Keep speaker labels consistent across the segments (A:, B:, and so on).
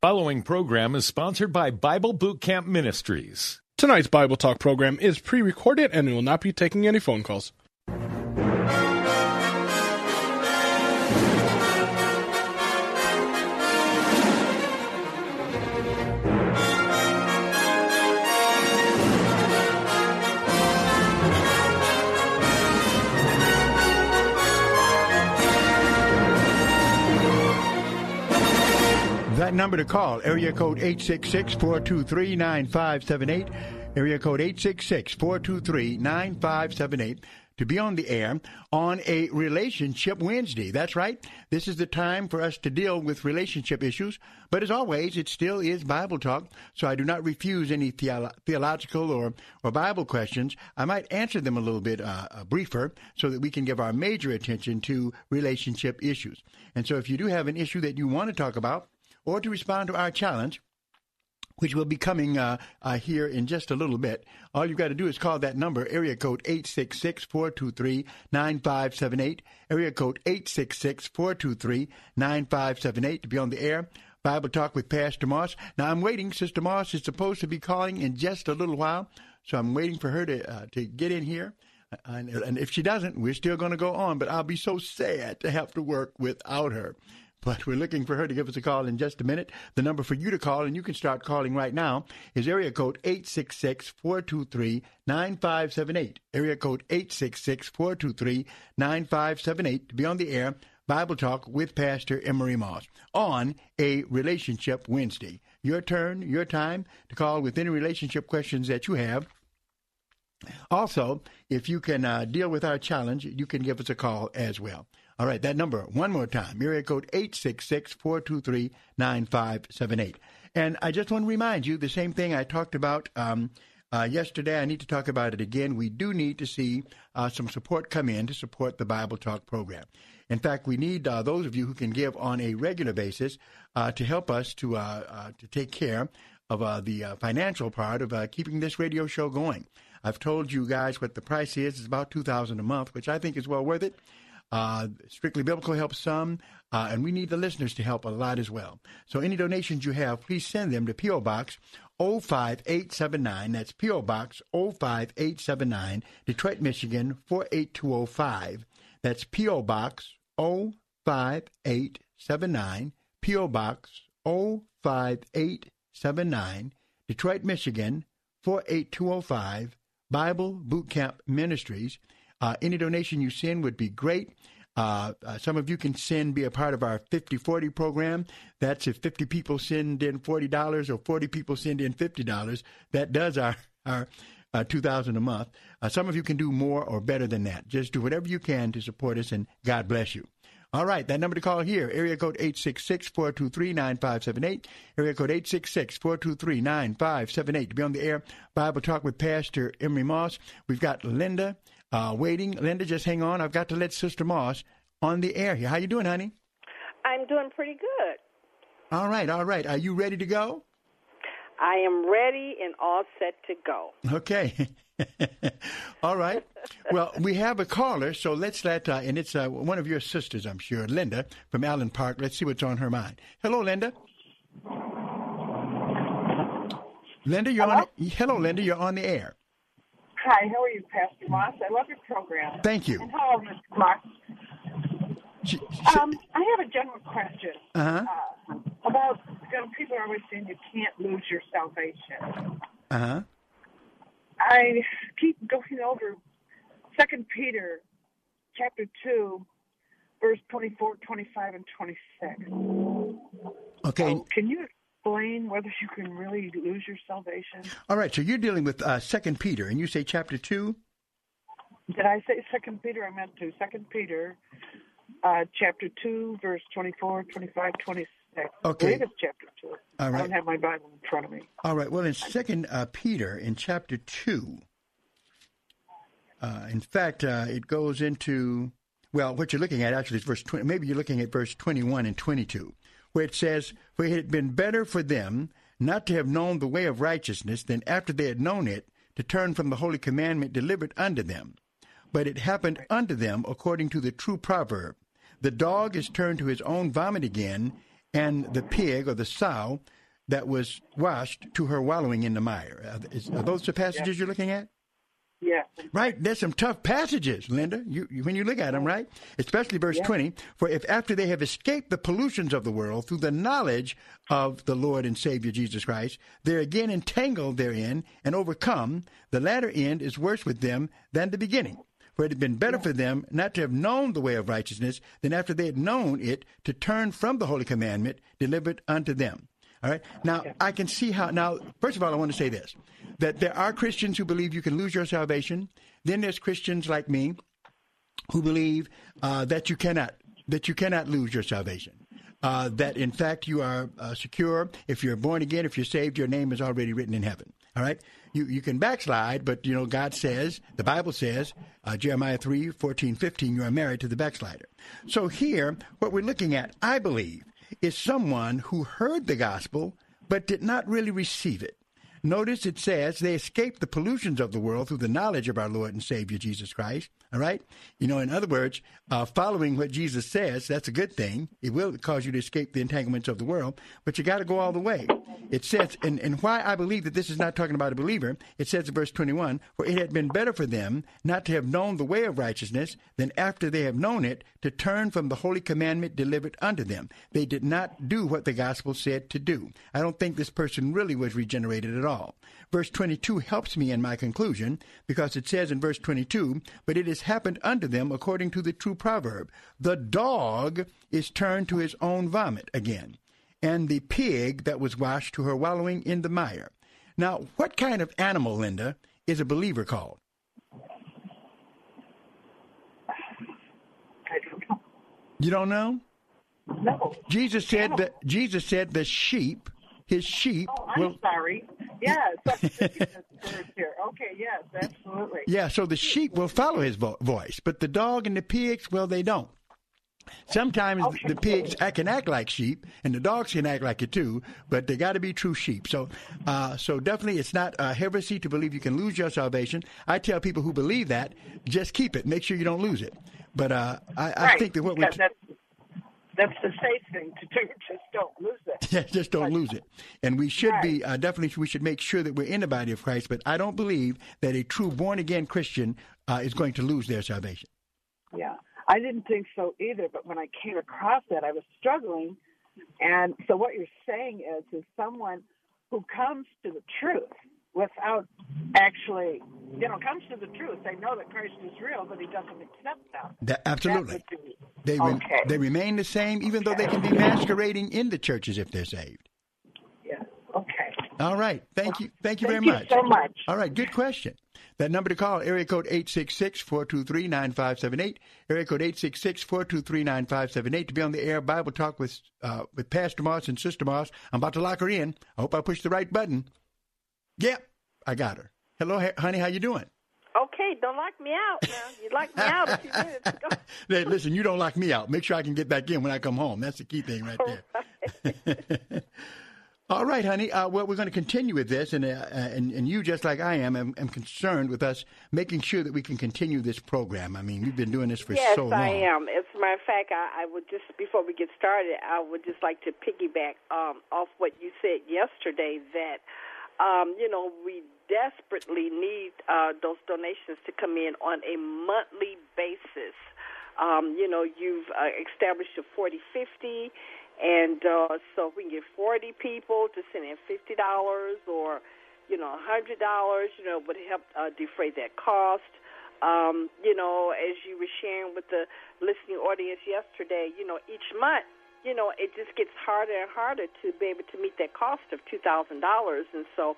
A: Following program is sponsored by Bible Boot Camp Ministries.
B: Tonight's Bible Talk program is pre recorded and we will not be taking any phone calls.
C: Number to call, area code 866-423-9578, area code 866-423-9578, to be on the air on a Relationship Wednesday. That's right. This is the time for us to deal with relationship issues. But as always, it still is Bible talk, so I do not refuse any theolo- theological or, or Bible questions. I might answer them a little bit uh, uh, briefer so that we can give our major attention to relationship issues. And so if you do have an issue that you want to talk about, or to respond to our challenge, which will be coming uh, uh, here in just a little bit. All you've got to do is call that number, area code 866-423-9578, area code 866-423-9578 to be on the air. Bible Talk with Pastor Moss. Now I'm waiting. Sister Moss is supposed to be calling in just a little while, so I'm waiting for her to uh, to get in here. And, and if she doesn't, we're still going to go on. But I'll be so sad to have to work without her but we're looking for her to give us a call in just a minute. The number for you to call, and you can start calling right now, is area code 866-423-9578. Area code 866-423-9578 to be on the air. Bible Talk with Pastor Emery Moss on a Relationship Wednesday. Your turn, your time to call with any relationship questions that you have. Also, if you can uh, deal with our challenge, you can give us a call as well. All right, that number, one more time, area code 866-423-9578. And I just want to remind you, the same thing I talked about um, uh, yesterday, I need to talk about it again. We do need to see uh, some support come in to support the Bible Talk program. In fact, we need uh, those of you who can give on a regular basis uh, to help us to uh, uh, to take care of the financial part of keeping this radio show going. I've told you guys what the price is. It's about two thousand a month, which I think is well worth it. Uh, Strictly Biblical helps some, uh, and we need the listeners to help a lot as well. So any donations you have, please send them to P.O. Box 05879. That's P.O. Box 05879, Detroit, Michigan 48205. That's P.O. Box 05879, P.O. Box 05879, Detroit, Michigan 48205, Bible Boot Camp Ministries. Uh, any donation you send would be great. Uh, uh, some of you can send, be a part of our 50-40 program. That's if 50 people send in $40 or 40 people send in $50. That does our, our uh, 2000 a month. Uh, some of you can do more or better than that. Just do whatever you can to support us, and God bless you. All right, that number to call here, area code 866-423-9578, area code 866-423-9578. To be on the air, Bible Talk with Pastor Emery Moss. We've got Linda uh, waiting. Linda, just hang on. I've got to let Sister Moss on the air here. How you doing, honey?
D: I'm doing pretty good.
C: All right, all right. Are you ready to go?
D: I am ready and all set to go.
C: Okay. all right. Well, we have a caller, so let's let, uh, and it's uh, one of your sisters, I'm sure, Linda from Allen Park. Let's see what's on her mind. Hello, Linda. Linda, you're
E: Hello?
C: on. The, hello, Linda. You're on the air.
E: Hi, how are you, Pastor Moss? I love your program.
C: Thank you.
E: And hello, Mr. Moss.
C: She,
E: Um, I have a general question
C: uh huh.
E: uh, about you know, people are always saying you can't lose your salvation.
C: Uh huh.
E: I keep going over Second Peter, chapter two, verse 24, 25, and twenty six.
C: Okay.
E: So can you explain whether you can really lose your salvation?
C: All right. So you're dealing with uh, Second Peter, and you say chapter two.
E: Did I say Second Peter? I meant to. Second Peter, uh, chapter two, verse 24, 25, 26.
C: Okay.
E: It's chapter two.
C: All
E: I don't have my Bible in front of me.
C: All right. Well, in Second uh, Peter, in chapter two, uh, in fact, uh, it goes into well, what you're looking at actually is verse 20. Maybe you're looking at verse 21 and 22, where it says, "For it had been better for them not to have known the way of righteousness than after they had known it to turn from the holy commandment delivered unto them. But it happened unto them according to the true proverb: The dog is turned to his own vomit again, and the pig or the sow." That was washed to her wallowing in the mire. Are those the passages you're looking at?
E: Yes.
C: Right, there's some tough passages, Linda. You, you when you look at them, right? Especially verse
E: Yeah.
C: twenty. For if after they have escaped the pollutions of the world through the knowledge of the Lord and Savior Jesus Christ, they're again entangled therein and overcome. The latter end is worse with them than the beginning. For it had been better for them not to have known the way of righteousness than after they had known it to turn from the holy commandment delivered unto them. All right. Now I can see how. Now, first of all, I want to say this: that there are Christians who believe you can lose your salvation. Then there's Christians like me who believe uh, that you cannot that you cannot lose your salvation. Uh, that in fact you are uh, secure if you're born again. If you're saved, your name is already written in heaven. All right. You you can backslide, but you know God says the Bible says uh, Jeremiah 3, 14, 15, You are married to the backslider. So here, what we're looking at, I believe, is someone who heard the gospel but did not really receive it. Notice it says they escaped the pollutions of the world through the knowledge of our Lord and Savior Jesus Christ. All right? You know, in other words, uh, following what Jesus says, that's a good thing. It will cause you to escape the entanglements of the world, but you got to go all the way. It says, and, and why I believe that this is not talking about a believer, it says in verse 21 For it had been better for them not to have known the way of righteousness than after they have known it to turn from the holy commandment delivered unto them. They did not do what the gospel said to do. I don't think this person really was regenerated at all. Verse 22 helps me in my conclusion because it says in verse 22, But it has happened unto them according to the true proverb The dog is turned to his own vomit again, and the pig that was washed to her wallowing in the mire. Now, what kind of animal, Linda, is a believer called?
E: I don't know.
C: You don't know?
E: No.
C: Jesus said that Jesus said the sheep, his sheep
E: Oh, I'm
C: will
E: sorry. Yes. substitute this word here. Okay. Yes. Absolutely.
C: Yeah, so the sheep will follow his vo- voice, but the dog and the pigs, well, they don't. Sometimes the pigs act, can act like sheep, and the dogs can act like it too, but they got to be true sheep. So, uh, so definitely, it's not a heresy to believe you can lose your salvation. I tell people who believe that, just keep it. Make sure you don't lose it. But uh, I, I think that what we
E: that's that's the safe thing to do. Just don't lose it.
C: Yeah, just don't lose it. And we should be uh, definitely we should make sure that we're in the body of Christ. But I don't believe that a true born again Christian uh, is going to lose their salvation.
E: Yeah, I didn't think so either. But when I came across that, I was struggling. And so what you're saying is, is someone who comes to the truth without actually, you know, comes to the truth. They know that Christ is real, but he doesn't accept them.
C: That, absolutely.
E: That would be-
C: They re-
E: okay.
C: they remain the same, even though they can be masquerading in the churches if they're saved.
E: Yeah. Okay.
C: All right. Thank you. Thank you
E: Thank
C: very
E: you
C: much.
E: so much.
C: All right. Good question. That number to call, area code 866-423-9578. Area code 866-423-9578 to be on the air Bible Talk with, uh, with Pastor Moss and Sister Moss. I'm about to lock her in. I hope I pushed the right button. Yep. I got her. Hello, honey. How you doing?
D: Don't lock me out now. You locked me out a few minutes ago.
C: hey, listen, you don't lock me out. Make sure I can get back in when I come home. That's the key thing right there. Right. All right, honey. Uh, well, we're going to continue with this, and, uh, and and you, just like I am, am, am, concerned with us making sure that we can continue this program. I mean, we've been doing this for
D: yes,
C: so long.
D: Yes, I am. As a matter of fact, I, I, would just before we get started, I would just like to piggyback um, off what you said yesterday that um, you know we desperately need uh, those donations to come in on a monthly basis. Um, you know, you've uh, established a 40 50 and uh, so if we can get 40 people to send in $50 or, you know, $100, you know, would help uh, defray that cost. Um, you know, as you were sharing with the listening audience yesterday, you know, each month, you know, it just gets harder and harder to be able to meet that cost of $2,000. And so,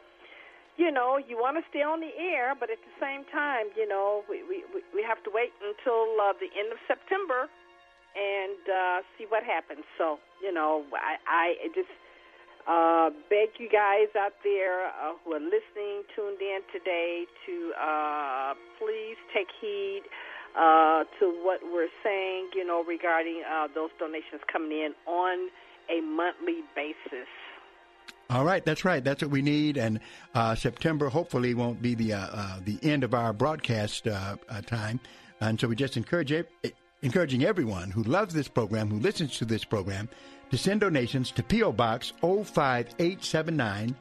D: you know, you want to stay on the air, but at the same time, you know, we, we, we have to wait until uh, the end of September and uh, see what happens. So, you know, I, I just uh, beg you guys out there uh, who are listening, tuned in today, to uh, please take heed uh, to what we're saying, you know, regarding uh, those donations coming in on a monthly basis.
C: All right, that's right. That's what we need, and uh, September hopefully won't be the uh, uh, the end of our broadcast time, and so we just encourage it, encouraging everyone who loves this program, who listens to this program, to send donations to P.O. Box 05879.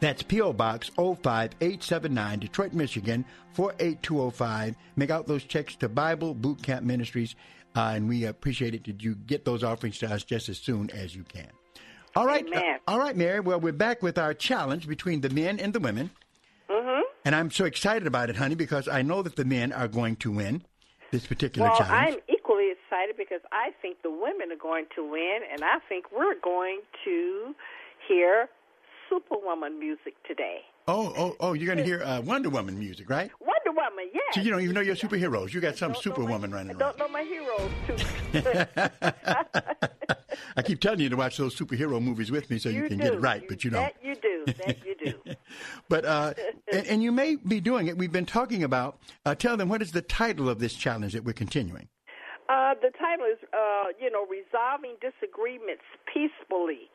C: That's P.O. Box 05879, Detroit, Michigan 48205. Make out those checks to Bible Boot Camp Ministries, uh, and we appreciate it that you get those offerings to us just as soon as you can. All right, uh, all right, Mary. Well, we're back with our challenge between the men and the women.
D: Mm-hmm.
C: And I'm so excited about it, honey, because I know that the men are going to win this particular
D: well,
C: challenge?
D: I'm equally excited because I think the women are going to win, and I think we're going to hear Superwoman music today.
C: Oh, oh, oh! You're going to hear uh, Wonder Woman music, right?
D: Wonder Woman, yes.
C: So you don't even know your superheroes. You got some Superwoman running
D: around. I don't know my heroes
C: too. I keep telling you to watch those superhero movies with me so you,
D: you
C: can
D: do.
C: get it right, but you don't.
D: That you do. That you do.
C: but uh, and, and, you may be doing it. We've been talking about. Uh, tell them what is the title of this challenge that we're continuing.
D: Uh, the title is, uh, you know, resolving disagreements peacefully.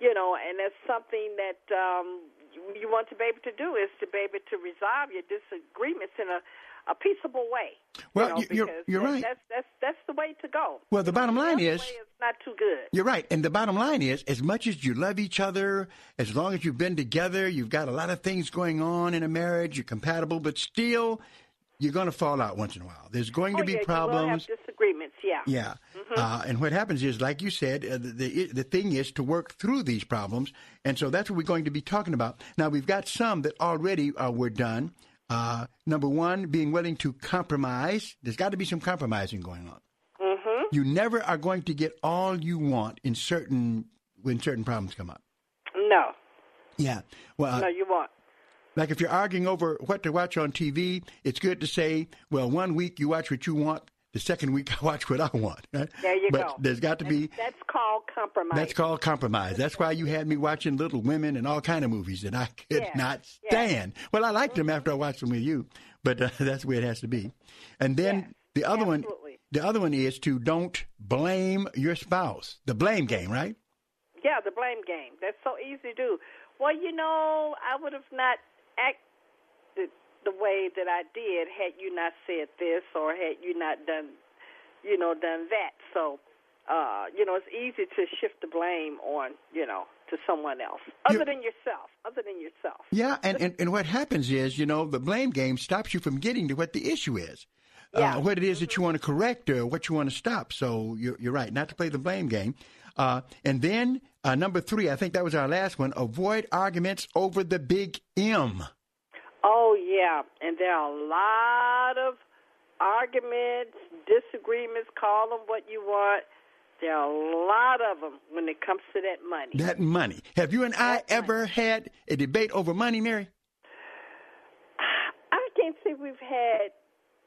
D: You know, and that's something that um, you want to be able to do is to be able to resolve your disagreements in a, a peaceable way.
C: Well,
D: you
C: are you're right.
D: That's that's that's the way to go.
C: Well, the bottom line is
D: not too good.
C: You're right, and the bottom line is, as much as you love each other, as long as you've been together, you've got a lot of things going on in a marriage, you're compatible, but still. You're going to fall out once in a while. There's going
D: oh,
C: to be
D: yeah,
C: problems.
D: Yeah.
C: Yeah.
D: Mm-hmm.
C: Uh, and what happens is, like you said, uh, the, the, the thing is to work through these problems, and so that's what we're going to be talking about. Now we've got some that already uh, were done. Uh, number one, being willing to compromise. There's got to be some compromising going on.
D: Mm-hmm.
C: You never are going to get all you want in certain when certain problems come up.
D: No.
C: Yeah. Well. Uh,
D: no, you won't.
C: Like if you're arguing over what to watch on TV, it's good to say, well, one week you watch what you want, the second week I watch what I want. Right?
D: There you
C: but
D: go.
C: there's got to
D: that's,
C: be.
D: That's called compromise.
C: That's called compromise. That's why you had me watching Little Women and all kind of movies that I could not stand. Well, I liked them after I watched them with you, but uh, that's where it has to be. And then
D: yes.
C: the other
D: Absolutely.
C: one, the other one is to don't blame your spouse. The blame game, right?
D: Yeah, the blame game. That's so easy to do. Well, you know, I would have not acted the way that I did had you not said this or had you not done, you know, done that. So, uh, you know, it's easy to shift the blame on, you know, to someone else other
C: You-
D: than yourself. Other than yourself.
C: Yeah, and, and, and what happens is, you know, the blame game stops you from getting to what the issue is.
D: Yeah.
C: Uh, what it is that you want to correct or what you want to stop. So you're, you're right, not to play the blame game. Uh, and then uh, number three, I think that was our last one avoid arguments over the big M.
D: Oh yeah, and there are a lot of arguments, disagreements. Call them what you want. There are a lot of them when it comes to that money.
C: That money. Have you and I ever had a debate over money, Mary?
D: I can't say we've had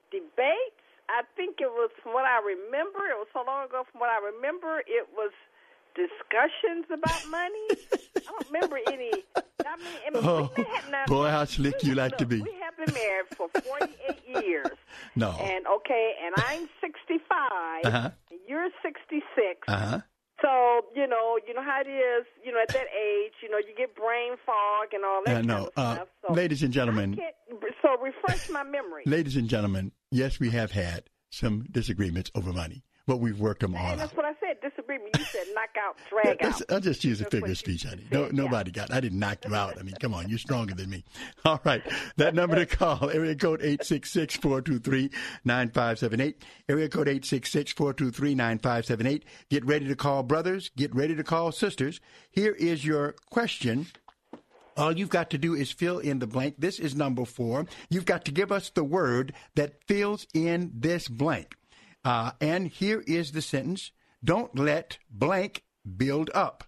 D: debates. I think it was from what I remember. It was so long ago. From what I remember, it was discussions about money. I don't remember any. I mean, I mean
C: Oh,
D: not,
C: boy, how slick you like
D: look,
C: to be.
D: We have been married for 48 years.
C: No.
D: And okay, and I'm 65.
C: Uh-huh.
D: And you're 66.
C: Uh huh.
D: So you know, you know how it is. You know, at that age, you know, you get brain fog and all that
C: Uh,
D: kind
C: no,
D: of
C: uh,
D: stuff. So
C: ladies and gentlemen,
D: so refresh my memory.
C: ladies and gentlemen, yes, we have had some disagreements over money, but we've worked them all
D: that's what I said. Disagreement. You said knock out, drag out.
C: I'll just use a
D: That's
C: figure of speech, honey.
D: said,
C: No,
D: yeah.
C: nobody got. I didn't knock you out. I mean, come on, you're stronger than me. All right, that number to call area code eight six six four two three nine five seven eight. Area code eight six six four two three nine five seven eight. Get ready to call brothers. Get ready to call sisters. Here is your question. All you've got to do is fill in the blank. This is number four. You've got to give us the word that fills in this blank. Uh, and here is the sentence Don't let blank build up.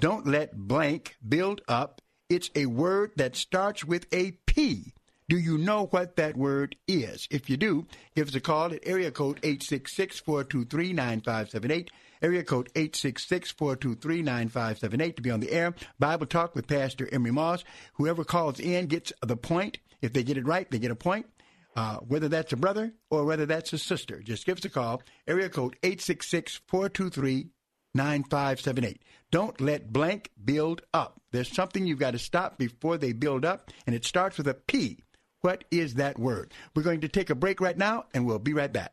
C: Don't let blank build up. It's a word that starts with a P. Do you know what that word is? If you do, give us a call at area code 866-423-9578. Area code 866-423-9578 to be on the air. Bible Talk with Pastor Emery Moss. Whoever calls in gets the point. If they get it right, they get a point. Uh, whether that's a brother or whether that's a sister, just give us a call. Area code 866-423-9578. Don't let blank build up. There's something you've got to stop before they build up, and it starts with a P. What is that word? We're going to take a break right now, and we'll be right back.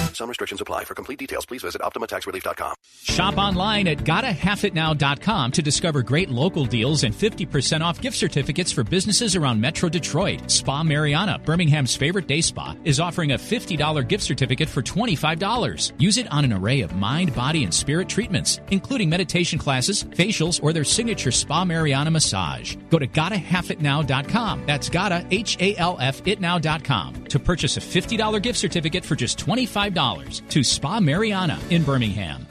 F: Some restrictions apply. For complete details, please visit OptimaTaxRelief.com.
G: Shop online at gottahalfitnow.com to discover great local deals and 50% off gift certificates for businesses around Metro Detroit. Spa Mariana, Birmingham's favorite day spa, is offering a $50 gift certificate for $25. Use it on an array of mind, body, and spirit treatments, including meditation classes, facials, or their signature Spa Mariana massage. Go to gottahalfitnow.com. That's gotta, H-A-L-F, itnow.com to purchase a $50 gift certificate for just $25 to Spa Mariana in Birmingham.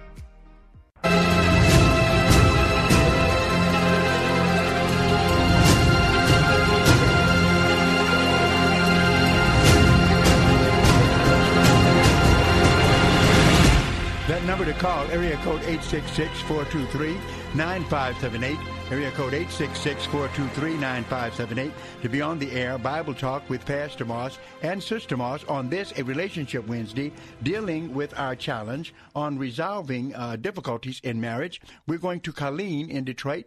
C: That to call area code 866-423-9578. Area code 866-423-9578 to be on the air Bible Talk with Pastor Moss and Sister Moss on this, a Relationship Wednesday, dealing with our challenge on resolving uh, difficulties in marriage. We're going to Colleen in Detroit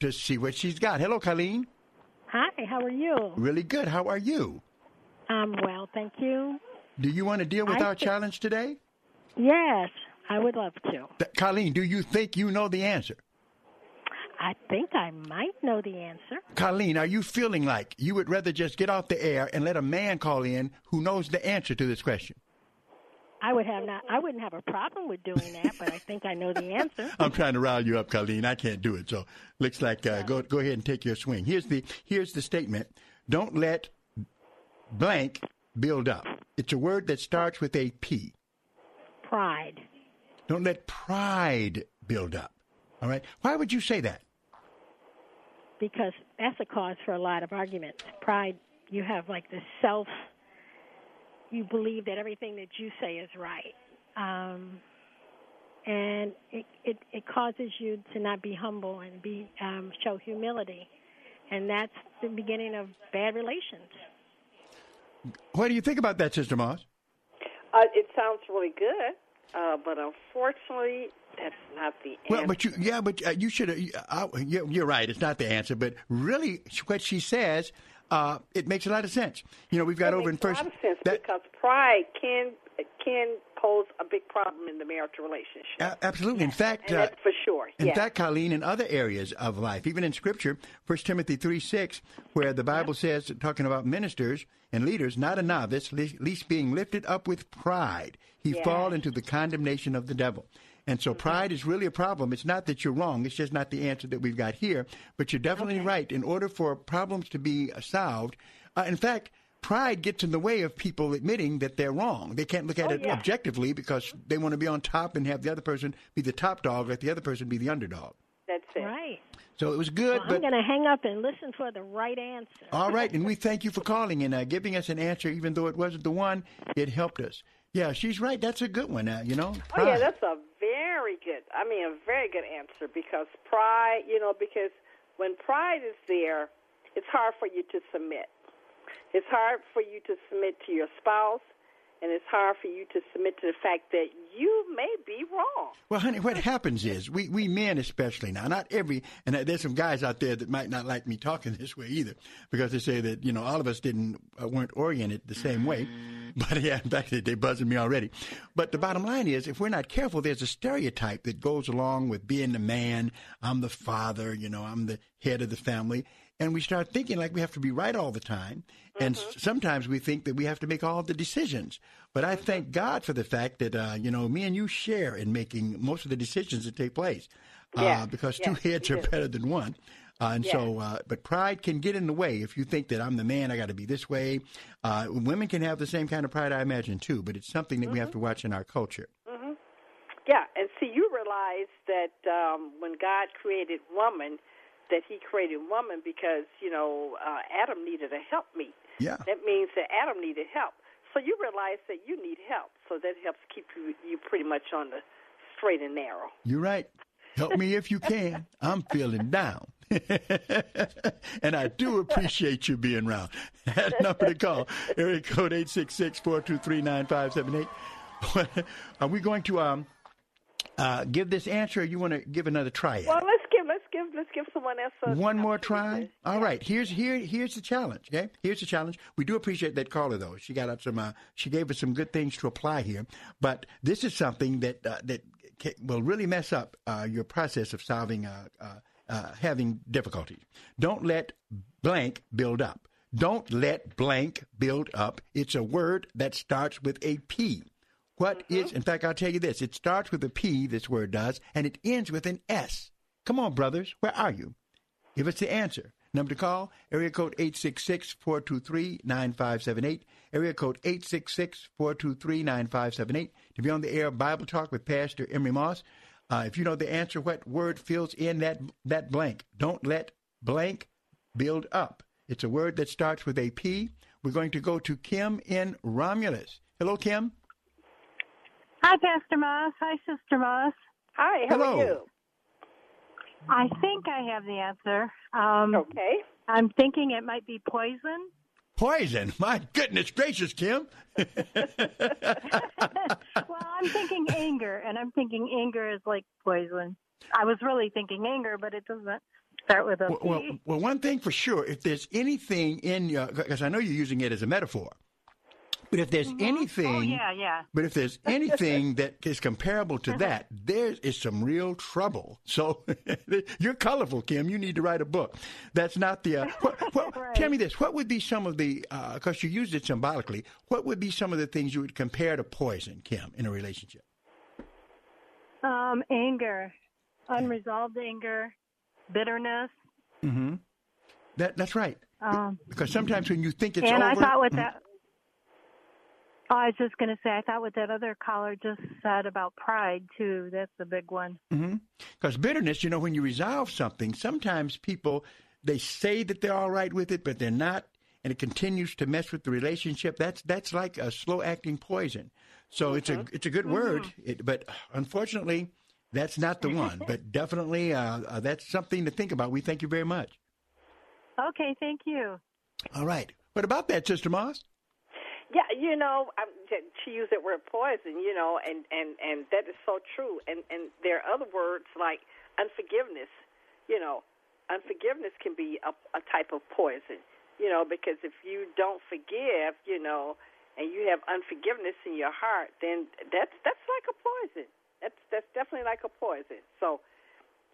C: to see what she's got. Hello, Colleen.
H: Hi, how are you?
C: Really good. How are you?
H: I'm well, thank you.
C: Do you want to deal with
H: I
C: our
H: thi-
C: challenge today?
H: Yes, I would love to.
C: Colleen, do you think you know the answer?
H: I think I might know the answer.
C: Colleen, are you feeling like you would rather just get off the air and let a man call in who knows the answer to this question?
H: I would have not. I wouldn't have a problem with doing that, but I think I know the answer.
C: I'm trying to rile you up, Colleen. I can't do it. So looks like uh, go go ahead and take your swing. Here's the here's the statement. Don't let blank build up. It's a word that starts with a P.
H: Pride.
C: Don't let pride build up. All right. Why would you say that?
H: because that's a cause for a lot of arguments. Pride, you have like the self, you believe that everything that you say is right. Um, and it, it, it causes you to not be humble and be um, show humility. And that's the beginning of bad relations.
C: What do you think about that, Sister Moss?
D: Uh, it sounds really good, uh, but unfortunately, that's not the answer.
C: Well, but you, yeah, but uh, you should. Uh, you're right. It's not the answer, but really, what she says, uh, it makes a lot of sense. You know, we've got
D: it
C: over in
D: makes a
C: first.
D: lot of sense
C: that-
D: because pride can can pose a big problem in the marital relationship.
C: a- absolutely. In fact, uh,
D: for sure.
C: In
D: yeah.
C: fact, Colleen, in other areas of life, even in Scripture, First Timothy three six, where the Bible says, talking about ministers and leaders, not a novice, least being lifted up with pride, he
D: Yeah.
C: fall into the condemnation of the devil. And so pride is really a problem. It's not that you're wrong. It's just not the answer that we've got here. But you're definitely right. In order for problems to be solved, uh, in fact, pride gets in the way of people admitting that they're wrong. They can't look at
D: Oh,
C: it
D: yeah.
C: objectively because they want to be on top and have the other person be the top dog, let the other person be the underdog.
D: That's it.
H: Right.
C: So it was good,
H: Well, I'm going to hang up and listen for the right answer.
C: all right, and we thank you for calling and uh, giving us an answer, even though it wasn't the one. It helped us. Yeah, she's right. That's a good one. Uh, you know,
D: Oh yeah, that's a very good. I mean, a very good answer because pride. You know, because when pride is there, it's hard for you to submit. It's hard for you to submit to your spouse, and it's hard for you to submit to the fact that you may be wrong.
C: Well, honey, what happens is we, we men especially now, not every, and there's some guys out there that might not like me talking this way either, because they say that you know all of us didn't uh, weren't oriented the same way. But yeah, in fact, they they buzzing me already. But the bottom line is, if we're not careful, there's a stereotype that goes along with being the man. I'm the father, you know, I'm the head of the family, and we start thinking like we have to be right all the time. And s- sometimes we think that we have to make all the decisions. But I thank God for the fact that uh, you know me and you share in making most of the decisions that take place.
D: Yeah,
C: Uh, because
D: yeah,
C: two heads are better than one. Uh, and so, uh, but pride can get in the way if you think that I'm the man, I got to be this way. Uh, women can have the same kind of pride, I imagine, too, but it's something that we have to watch in our culture.
D: Mm-hmm. Yeah, and see, you realize that um, when God created woman, that He created woman because you know uh, Adam needed a helpmeet.
C: Yeah.
D: That means that Adam needed help. So you realize that you need help. So that helps keep you you pretty much on the straight and narrow.
C: You're right. Help me if you can. I'm feeling down. and I do appreciate you being around. That number to call, area code 866-423-9578. Are we going to um, uh, give this answer or you want to give another try at?
D: Well, let's give let's give let's give someone else a
C: One more try. All right. Here's here here's the challenge. Okay. Here's the challenge. We do appreciate that caller though. She got out some. Uh, she gave us some good things to apply here. But this is something that uh, that ca will really mess up uh, your process of solving uh, uh, uh, having difficulties. Don't let blank build up. Don't let blank build up. It's a word that starts with a P. What is? in fact, I'll tell you this. It starts with a P, this word does, and it ends with an S. Come on, brothers. Where are you? Give us the answer. Number to call, area code 866-423-9578. Area code 866-423-9578. To be on the air, Bible Talk with Pastor Emery Moss. Uh, if you know the answer, what word fills in that, that blank? Don't let blank build up. It's a word that starts with a P. We're going to go to Kim in Romulus. Hello, Kim.
I: Hi, Pastor Moss. Hi, Sister Moss.
D: Hi, how
C: Hello.
D: are you?
I: I think I have the answer. Um,
D: okay.
I: I'm thinking it might be poison.
C: Poison. My goodness gracious, Kim.
I: well, I'm thinking anger, and I'm thinking anger is like poison. I was really thinking anger, but it doesn't start with a
C: Well, well, well, one thing for sure, if there's anything in your, because I know you're using it as a metaphor, but if there's anything,
I: Oh, yeah, yeah.
C: but if there's anything that is comparable to that, there is some real trouble. So you're colorful, Kim. You need to write a book. That's not the. Uh, what, what, Tell me this: What would be some of the? Because you used it symbolically. What would be some of the things you would compare to poison, Kim, in a relationship?
I: Um, anger, unresolved anger, bitterness.
C: Mm-hmm. That that's right.
I: Um,
C: Because sometimes when you think it's
I: and
C: over,
I: I thought what
C: Mhm.
I: that. Oh, I was just going to say, I thought what that other caller just said about pride too. That's a big one.
C: Because Mm-hmm. bitterness, you know, when you resolve something, sometimes people they say that they're all right with it, but they're not, and it continues to mess with the relationship. That's that's like a slow acting poison. So it's a it's a good word, it, but unfortunately, that's not the one. but definitely, uh, uh, that's something to think about. We thank you very much.
I: Okay, thank you.
C: All right. What about that, Sister Moss?
D: Yeah, you know, I'm, she used that word poison, you know, and and and that is so true. And and there are other words like unforgiveness. You know, unforgiveness can be a, a type of poison. You know, because if you don't forgive, you know, and you have unforgiveness in your heart, then that's that's like a poison. That's that's definitely like a poison. So,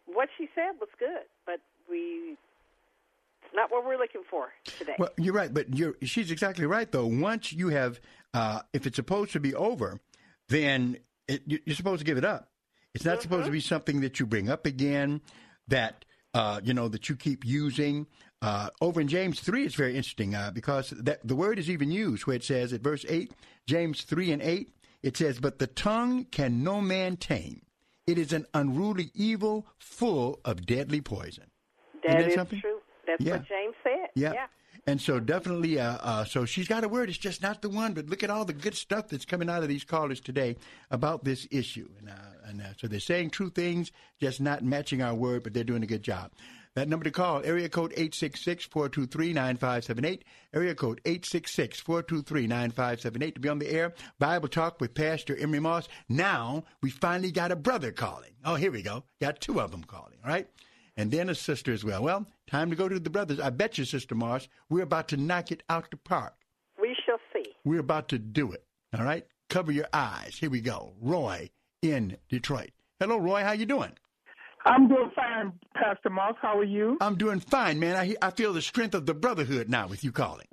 D: what she said was good, but we not what we're looking for today.
C: Well, you're right, but you're, she's exactly right, though. Once you have, uh, if it's supposed to be over, then it, you- you're supposed to give it up. It's not supposed to be something that you bring up again, that uh, you know that you keep using. Uh, over in James three, it's very interesting uh, because that, the word is even used where it says at verse eight, James three and eight, it says, "But the tongue can no man tame; it is an unruly evil, full of deadly poison." Isn't
D: that is
C: something?
D: true. That's
C: Yeah.
D: what James said.
C: Yeah.
D: yeah.
C: And so definitely, uh, uh, so she's got a word. It's just not the one. But look at all the good stuff that's coming out of these callers today about this issue. And, uh, and uh, so they're saying true things, just not matching our word, but they're doing a good job. That number to call, area code 866-423-9578, area code 866-423-9578 to be on the air. Bible Talk with Pastor Emery Moss. Now we finally got a brother calling. Oh, here we go. Got two of them calling, all right? And then a sister as well. Well, time to go to the brothers. I bet you, Sister Moss, we're about to knock it out the park.
D: We shall see.
C: We're about to do it. All right? Cover your eyes. Here we go. Roy in Detroit. Hello, Roy. How you doing?
J: I'm doing fine, Pastor Moss. How are you?
C: I'm doing fine, man. I, I feel the strength of the brotherhood now with you calling.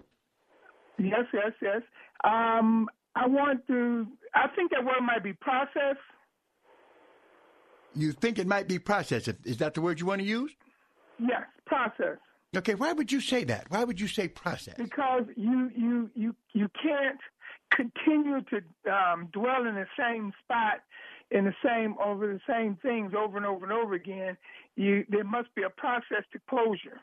J: Yes, yes, yes. Um, I want to. I think that word might be process.
C: You think it might be process. Is that the word you want to use?
J: Yes, process.
C: Okay, why would you say that? Why would you say process?
J: Because you you you you can't continue to um, dwell in the same spot in the same over the same things over and over and over again. You there must be a process to closure.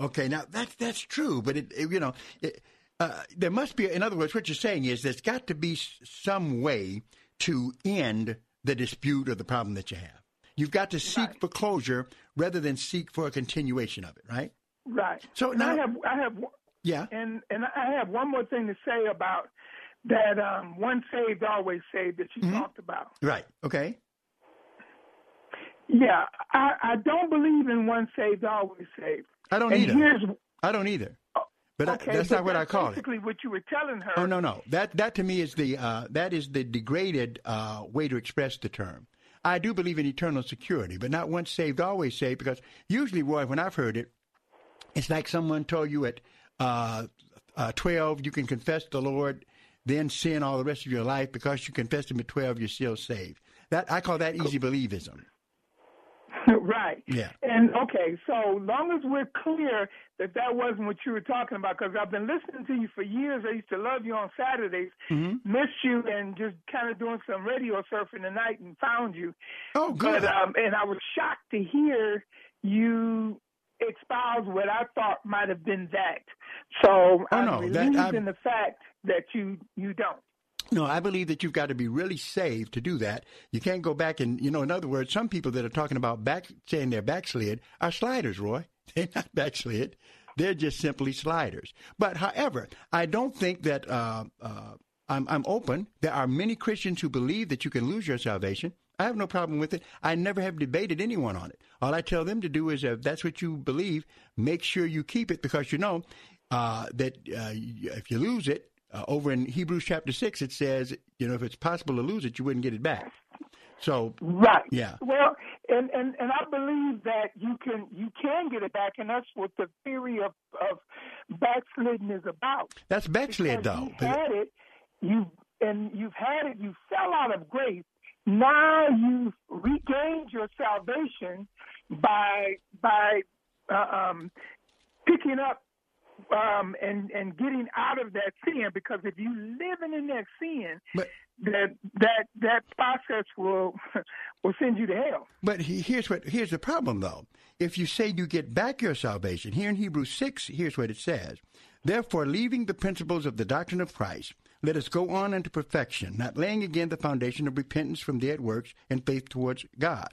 C: Okay, now that's that's true, but it, it you know it, uh, there must be. In other words, what you're saying is there's got to be some way to end the dispute or the problem that you have. You've got to seek for closure rather than seek for a continuation of it, right?
J: Right.
C: So
J: And
C: now-
J: I have I have
C: Yeah.
J: and and I have one more thing to say about that um, one saved always saved that you
C: Mm-hmm.
J: talked about.
C: Right. Okay.
J: Yeah, I, I don't believe in one saved always saved.
C: I don't
J: and
C: either. I don't either. But I- that's
J: but
C: not what I
J: that's
C: call it.
J: Basically, what you were telling her.
C: Oh no, no. That that to me is the uh, that is the degraded uh, way to express the term. I do believe in eternal security, but not once saved, always saved. Because usually, Roy, when I've heard it, it's like someone told you at uh, uh, twelve you can confess the Lord, then sin all the rest of your life because you confessed Him at twelve, you're still saved. That I call that easy believism.
J: right.
C: Yeah.
J: And okay, so long as we're clear that that wasn't what you were talking about, because I've been listening to you for years. I used to love you on Saturdays,
C: Mm-hmm.
J: missed you, and just kind of doing some radio surfing tonight and found you.
C: Oh, good.
J: But, um, and I was shocked to hear you espouse what I thought might have been that. So
C: Oh,
J: I'm
C: no, that-
J: relieved
C: I'm-
J: in the fact that you you don't.
C: No, I believe that you've got to be really saved to do that. You can't go back and, you know, in other words, some people that are talking about back, saying they're backslid are sliders, Roy. They're not backslid. They're just simply sliders. But however, I don't think that uh, uh, I'm, I'm open. There are many Christians who believe that you can lose your salvation. I have no problem with it. I never have debated anyone on it. All I tell them to do is, if that's what you believe, make sure you keep it because you know uh, that uh, if you lose it, uh, over in Hebrews chapter six, it says, you know, if it's possible to lose it, you wouldn't get it back. So
J: right,
C: yeah.
J: Well, and and and I believe that you can you can get it back, and that's what the theory of of backsliding is about.
C: That's backslid, though.
J: You had it, you and you've had it. You fell out of grace. Now you've regained your salvation by by uh, um, picking up um, and and getting out of that sin because if you living in that sin,
C: but,
J: that that that process will will send you to hell.
C: But he, here's what here's the problem though. If you say you get back your salvation, here in Hebrews six, here's what it says: Therefore, leaving the principles of the doctrine of Christ, let us go on unto perfection, not laying again the foundation of repentance from dead works and faith towards God,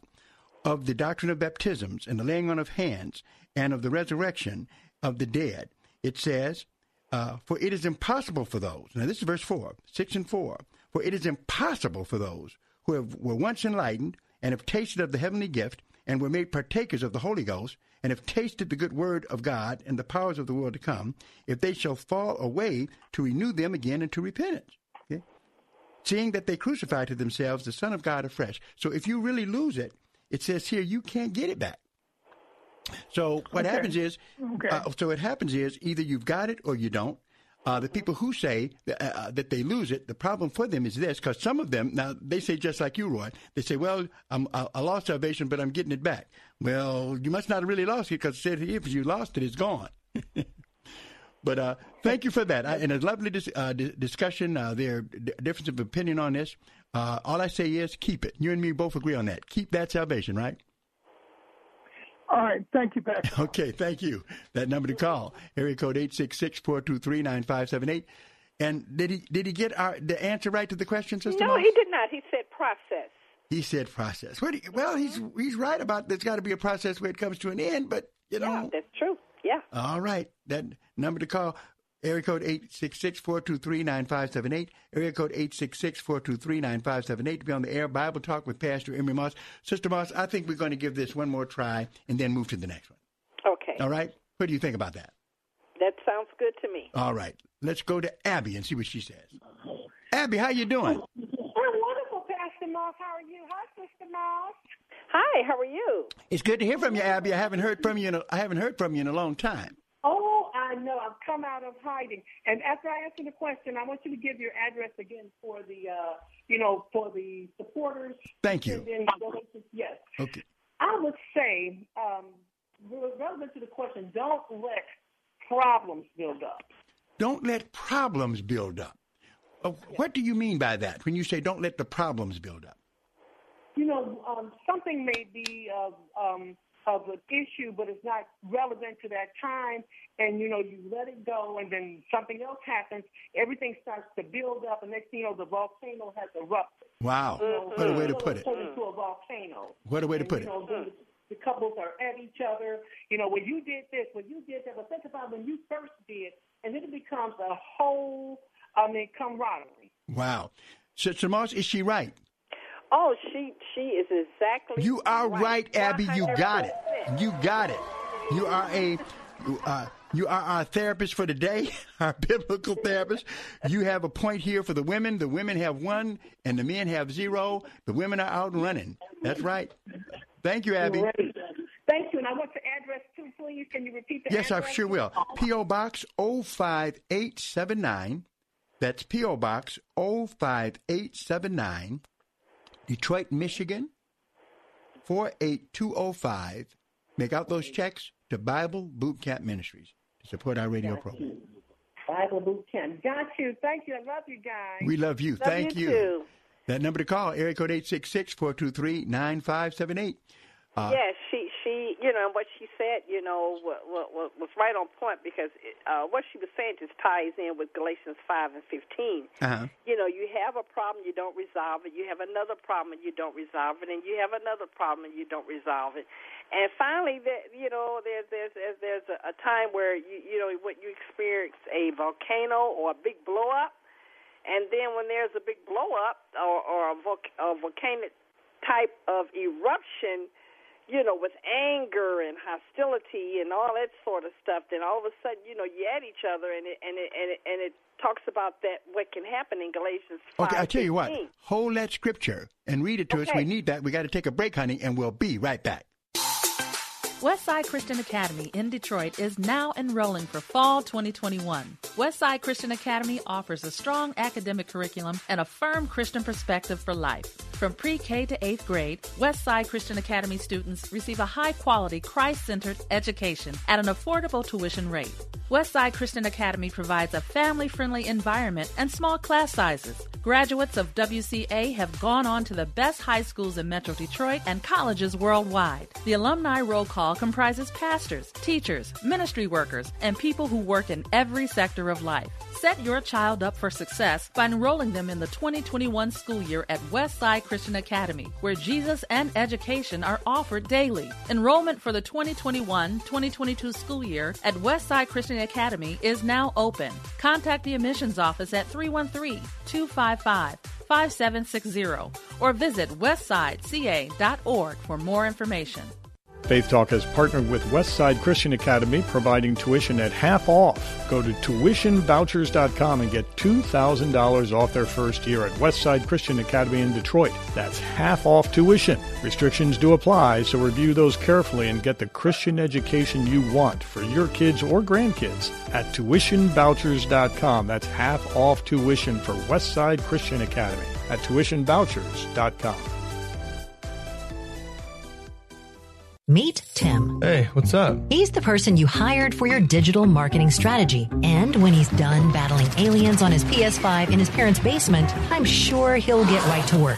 C: of the doctrine of baptisms and the laying on of hands, and of the resurrection of the dead it says, uh, For it is impossible for those, now this is verse 4, 6 and 4, for it is impossible for those who have, were once enlightened and have tasted of the heavenly gift and were made partakers of the Holy Ghost and have tasted the good word of God and the powers of the world to come, if they shall fall away, to renew them again into repentance. Okay? Seeing that they crucify to themselves the Son of God afresh. So if you really lose it, it says here you can't get it back. So what
J: Okay.
C: happens is,
J: Okay.
C: uh, so what happens is either you've got it or you don't. Uh, the people who say that, uh, that they lose it, the problem for them is this, because some of them, now they say just like you, Roy, they say, well, I'm, I, I lost salvation, but I'm getting it back. Well, you must not have really lost it because it said if you lost it, it's gone. but uh, thank you for that. I, and a lovely dis- uh, di- discussion. Uh, there are d- difference of opinion on this. Uh, all I say is keep it. You and me both agree on that. Keep that salvation, right?
J: All right, thank you, Pastor.
C: Okay, thank you. That number to call, area code 866-423-9578. And did he did he get our the answer right to the question, Sister
D: No,
C: Moss?
D: he did not. He said process.
C: He said process. What you- well, he's he's right about there's got to be a process where it comes to an end, but you know.
D: Yeah, that's true. Yeah.
C: All right. That number to call, area code 866-423-9578, area code 866-423-9578 to be on the air Bible Talk with Pastor Emery Moss. Sister Moss, I think we're going to give this one more try and then move to the next one.
D: Okay.
C: All right? What do you think about that?
D: That sounds good to me.
C: All right. Let's go to Abby and see what she says. Abby, how you doing?
E: I'm wonderful, Pastor Moss. How are you? Hi, Sister Moss.
D: Hi, how are you?
C: It's good to hear from you, Abby. I haven't heard from you in a, I haven't heard from you in a long time.
E: I know. I've come out of hiding. And after I answer the question, I want you to give your address again for the, uh, you know, for the supporters.
C: Thank you.
E: And then donations. Yes.
C: Okay.
E: I would say, um, relevant to the question, don't let problems build up.
C: Don't let problems build up. Uh, What do you mean by that when you say don't let the problems build up?
E: you know, um, something may be of um, of an issue, but it's not relevant to that time, and you know, you let it go, and then something else happens. Everything starts to build up, and next thing you know, the volcano has erupted.
C: Wow.
E: You know,
C: What a way to put it.
E: Turned into a volcano.
C: What a way to
E: And,
C: put
E: you
C: it.
E: know, the, the couples are at each other. You know, when you did this, when you did that, but think about when you first did, and then it becomes a whole, I mean, camaraderie.
C: Wow. Sister Moss, is she right?
D: Oh, she she is exactly.
C: You are right, Abby. You got it. You got it. You are a uh, you are our therapist for today, our biblical therapist. You have a point here for the women. The women have one, and the men have zero. The women are out running. That's right. Thank you, Abby.
E: Great. Thank you. And I want the address too, please. Can you repeat the
C: Yes, I sure will. P.O. Box 05879. That's P.O. Box 05879, Detroit, Michigan 48205. Make out those checks to Bible Boot Camp Ministries to support our radio program.
E: Bible Boot Camp. Got you. Thank you. I love you guys.
C: We love you.
E: Love
C: Thank
E: you.
C: you. That number to call, area code 866 423 9578. Uh,
D: yes, she she you know what she said you know was, was, was right on point because it, uh, what she was saying just ties in with Galatians five and fifteen.
C: Uh-huh.
D: You know, you have a problem, you don't resolve it. You have another problem, you don't resolve it, and you have another problem, and you don't resolve it. And finally, there, you know, there's there's there's, there's a, a time where you you know what you experience a volcano or a big blow up, and then when there's a big blow up or, or a, volc- a volcanic type of eruption you know, with anger and hostility and all that sort of stuff, then all of a sudden, you know, you add each other, and it and it and it, and it talks about that what can happen in Galatians. 5,
C: Okay, I tell you what, hold that scripture and read it to us. We need that. We got to take a break, honey, and we'll be right back.
K: Westside Christian Academy in Detroit is now enrolling for fall 2021. Westside Christian Academy offers a strong academic curriculum and a firm Christian perspective for life. From pre K to eighth grade, Westside Christian Academy students receive a high quality, Christ centered education at an affordable tuition rate. Westside Christian Academy provides a family friendly environment and small class sizes. Graduates of WCA have gone on to the best high schools in Metro Detroit and colleges worldwide. The alumni roll call comprises pastors, teachers, ministry workers, and people who work in every sector of life. Set your child up for success by enrolling them in the 2021 school year at Westside Christian Academy, where Jesus and education are offered daily. Enrollment for the 2021 2022 school year at Westside Christian Academy is now open. Contact the admissions office at 313 255 5760 or visit westsideca.org for more information.
L: Faith Talk has partnered with Westside Christian Academy, providing tuition at half off. Go to tuitionvouchers.com and get $2,000 off their first year at Westside Christian Academy in Detroit. That's half off tuition. Restrictions do apply, so review those carefully and get the Christian education you want for your kids or grandkids at tuitionvouchers.com. That's half off tuition for Westside Christian Academy at tuitionvouchers.com.
M: Meet Tim.
N: Hey, what's up?
M: He's the person you hired for your digital marketing strategy. And when he's done battling aliens on his PS5 in his parents' basement, I'm sure he'll get right to work.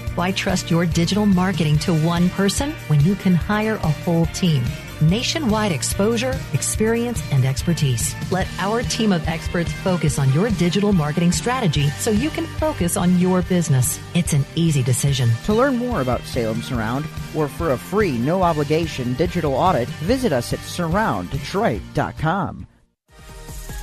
M: Why trust your digital marketing to one person when you can hire a whole team? Nationwide exposure, experience, and expertise. Let our team of experts focus on your digital marketing strategy so you can focus on your business. It's an easy decision.
O: To learn more about Salem Surround or for a free, no obligation digital audit, visit us at surrounddetroit.com.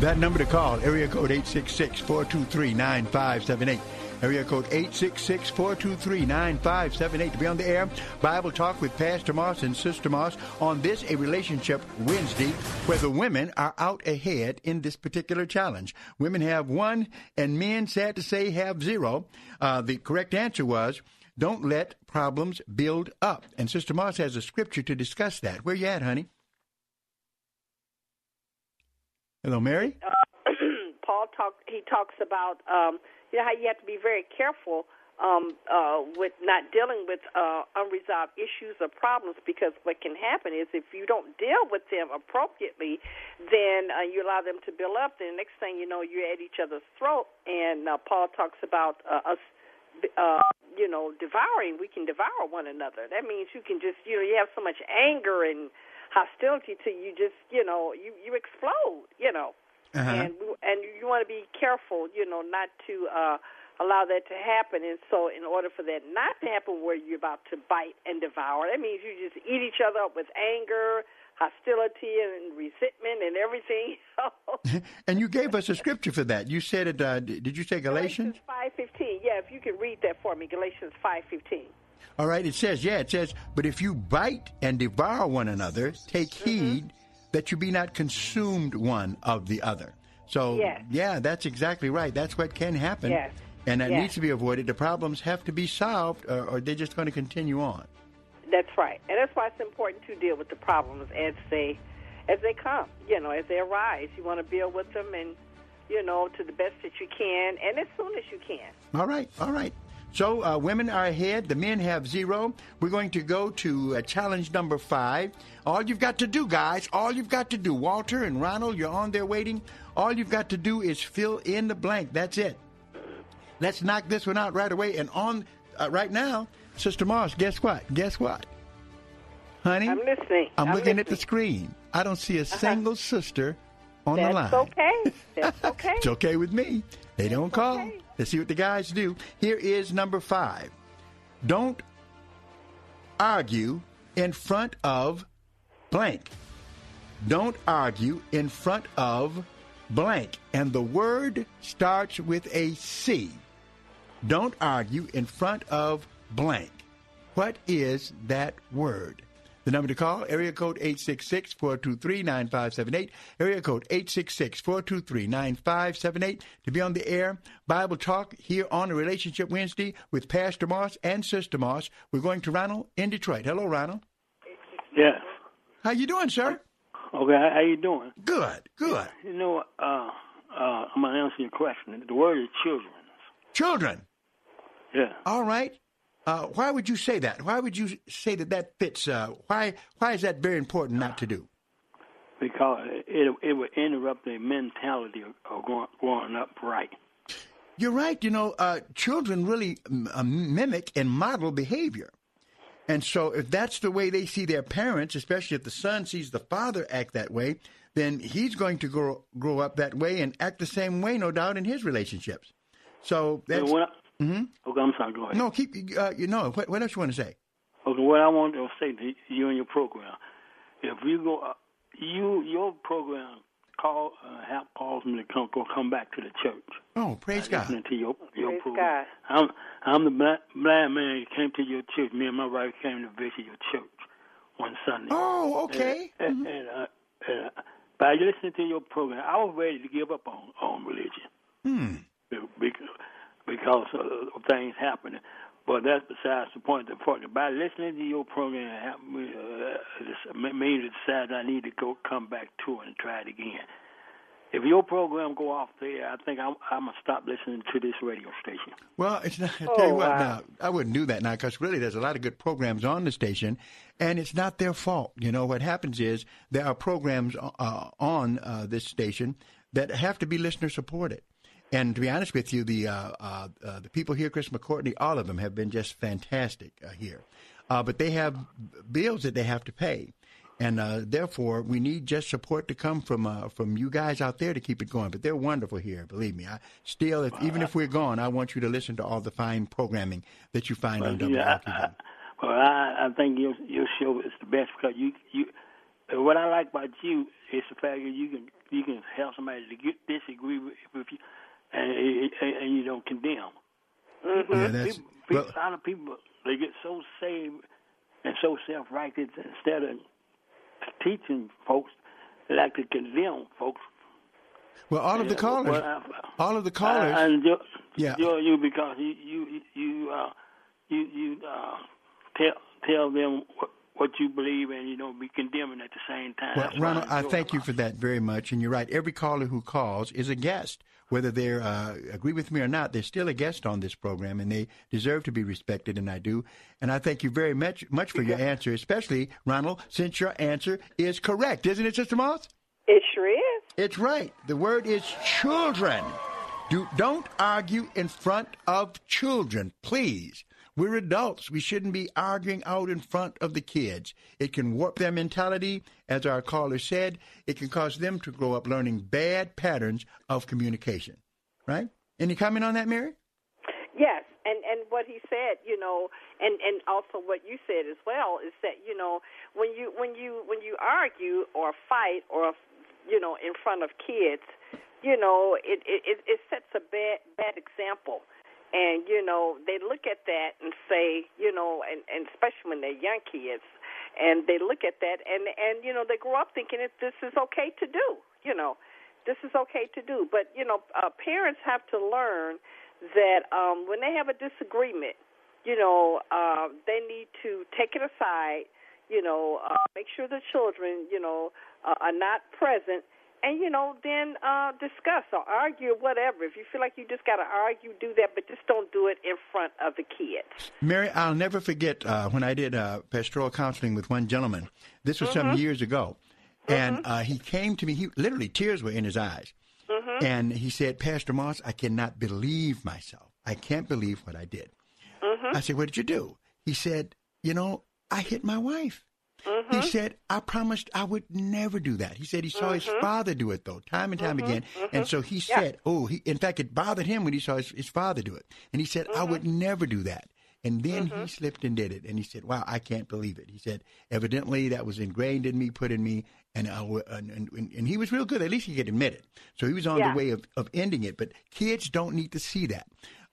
C: That number to call, area code 866-423-9578. Area code 866-423-9578 to be on the air. Bible Talk with Pastor Moss and Sister Moss on this, a relationship Wednesday, where the women are out ahead in this particular challenge. Women have one, and men, sad to say, have zero. Uh, the correct answer was, don't let problems build up. And Sister Moss has a scripture to discuss that. Where you at, honey? Hello, Mary?
D: uh, Paul talk he talks about um, you know how you have to be very careful um, uh, with not dealing with uh, unresolved issues or problems because what can happen is if you don't deal with them appropriately, then uh, you allow them to build up. Then the next thing you know, you're at each other's throat. And uh, Paul talks about uh, us. Uh, you know, devouring, we can devour one another. That means you can just, you know, you have so much anger and hostility to you just you know you you explode you know
C: Uh-huh.
D: and we, and you want to be careful, you know, not to uh, allow that to happen. And so, in order for that not to happen, where you're about to bite and devour, that means you just eat each other up with anger, hostility, and resentment, and everything.
C: and you gave us a scripture for that. You said it. Uh, did you say Galatians?
D: Five fifteen. Yeah, if you can read that for me, Galatians five fifteen.
C: All right. It says, yeah, it says, but if you bite and devour one another, take
D: Mm-hmm.
C: heed that you be not consumed one of the other. So,
D: Yes.
C: yeah, that's exactly right. That's what can happen.
D: Yes.
C: And that
D: Yes.
C: needs to be avoided. The problems have to be solved, or, or they're just going to continue on.
D: That's right, and that's why it's important to deal with the problems as they as they come. You know, as they arise, you want to deal with them, and you know, to the best that you can, and as soon as you can.
C: All right, all right. So uh, women are ahead. The men have zero. We're going to go to uh, challenge number five. All you've got to do, guys, all you've got to do, Walter and Ronald, you're on there waiting. All you've got to do is fill in the blank. That's it. Let's knock this one out right away. And on uh, right now, Sister Moss, guess what? Guess what? Honey,
D: I'm listening.
C: I'm,
D: I'm
C: looking at the screen. I don't see a
D: Uh-huh.
C: single sister on
D: That's
C: the line.
D: okay. That's okay.
C: It's okay with me. They don't call. Let's see what the guys do. Here is number five. Don't argue in front of blank. Don't argue in front of blank. And the word starts with a C. Don't argue in front of blank. What is that word? The number to call, area code 866-423-9578, area code 866-423-9578 to be on the air. Bible Talk here on a Relationship Wednesday with Pastor Moss and Sister Moss. We're going to Ronald in Detroit. Hello, Ronald.
P: Yes.
C: How you doing, sir?
P: Okay, how, you doing?
C: Good, good.
P: You know, uh, uh, I'm gonna answer your question. The word is children.
C: Children.
P: Yeah.
C: All right. Uh, why would you say that? Why would you say that that fits? Uh, why why is that very important not to do?
P: Because it it would interrupt the mentality of, of growing, growing up right.
C: You're right. You know, uh, children really mm, uh, mimic and model behavior. And so, if that's the way they see their parents, especially if the son sees the father act that way, then he's going to grow grow up that way and act the same way, no doubt, in his relationships. So that's.
P: And what I-
C: Mhm.
P: Okay, I'm sorry. Go ahead.
C: No, keep. Uh, you know what? What else you want to say?
P: Okay, what I want to say to you and your program, if you go, uh, you your program call uh, help calls me to come go come back to the church.
C: Oh, praise God.
P: Listening to your your
D: Praise
P: program. I'm I'm the black, black man who came to your church. Me and my wife came to visit your church one Sunday.
C: Oh, okay.
P: And, and, uh, and, uh, by listening to your program, I was ready to give up on on religion
C: Hmm.
P: because because of things happening. But that's besides the point. The point by listening to your program, it helped me, uh, just made me decide I need to go come back to it and try it again. If your program go off there, I think I'm, I'm gonna stop listening to this radio station.
C: Well, it's not. I tell
P: Oh,
C: you what,
P: wow.
C: now I wouldn't do that now because really, there's a lot of good programs on the station, and it's not their fault. You know what happens is there are programs uh, on uh, this station that have to be listener supported. And to be honest with you, the uh, uh, uh, the people here, Chris McCourtney, all of them have been just fantastic uh, here. Uh, but they have bills that they have to pay, and uh, therefore we need just support to come from uh, from you guys out there to keep it going. But they're wonderful here, believe me. I still, if, even if we're gone, I want you to listen to all the fine programming that you find on
P: Well, yeah,
C: WLQV.
P: I, I, well, I, I think your your show is the best because you you. What I like about you is the fact that you can you can help somebody to get, disagree with, with you, and, and and you don't condemn.
D: Mm-hmm.
C: Yeah, that's-
P: people, people, a lot of people they get so saved and so self righteous instead of teaching folks, they like to condemn folks.
C: Well, all of the callers,
P: well, I-
C: all of the callers.
P: I, I enjoy,
C: Yeah.
P: enjoy you because you you you uh, you you uh, tell tell them what, what you believe and you don't be condemning at the same time.
C: Well,
P: That's
C: Ronald, I
P: enjoy
C: thank you for that very much, and you're right. Every caller who calls is a guest, whether they uh, agree with me or not. They're still a guest on this program, and they deserve to be respected, and I do. And I thank you very much much for your answer, especially Ronald, since your answer is correct, isn't it, Sister Moss?
D: It sure is.
C: It's right. The word is children. Do, don't argue in front of children, please. We're adults. We shouldn't be arguing out in front of the kids. It can warp their mentality, as our caller said. It can cause them to grow up learning bad patterns of communication. Right? Any comment on that, Mary?
D: Yes, and and what he said, you know, and and also what you said as well is that you know when you when you when you argue or fight or you know in front of kids, you know it it it sets a bad bad example and you know they look at that and say you know and and especially when they're young kids and they look at that and and you know they grow up thinking that this is okay to do you know. This is okay to do. But you know uh, parents have to learn that um when they have a disagreement you know uh they need to take it aside you know uh make sure the children you know uh, are not present and you know then uh discuss or argue or whatever. If you feel like you just got to argue do that but just don't do it in front of the kids.
C: Mary i'll never forget uh when i did uh pastoral counseling with one gentleman. This was
D: mm-hmm.
C: some years ago. And uh he came to me. He literally tears were in his eyes.
D: Mm-hmm.
C: and he said pastor moss i cannot believe myself. I can't believe what i did.
D: Mm-hmm.
C: i said what did you do? He said you know i hit my wife
D: Mm-hmm.
C: He said, I promised I would never do that. He said he saw
D: mm-hmm.
C: his father do it, though, time and time
D: mm-hmm.
C: again. And so he
D: yeah.
C: said, Oh, he, in fact, it bothered him when he saw his, his father do it. And he said, I would
D: Mm-hmm.
C: never do that. And then he slipped and did it. And he said, Wow, I can't believe it. He said, Evidently, that was ingrained in me, put in me. And, I, and, and, and he was real good. At least he could admit it. So he was on
D: yeah.
C: the way of, of ending it. But kids don't need to see that.